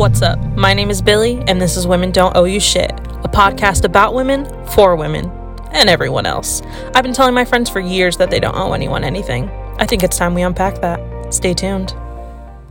What's up? My name is Billy, and this is Women Don't Owe You Shit, a podcast about women, for women, and everyone else. I've been telling my friends for years that they don't owe anyone anything. I think it's time we unpack that. Stay tuned.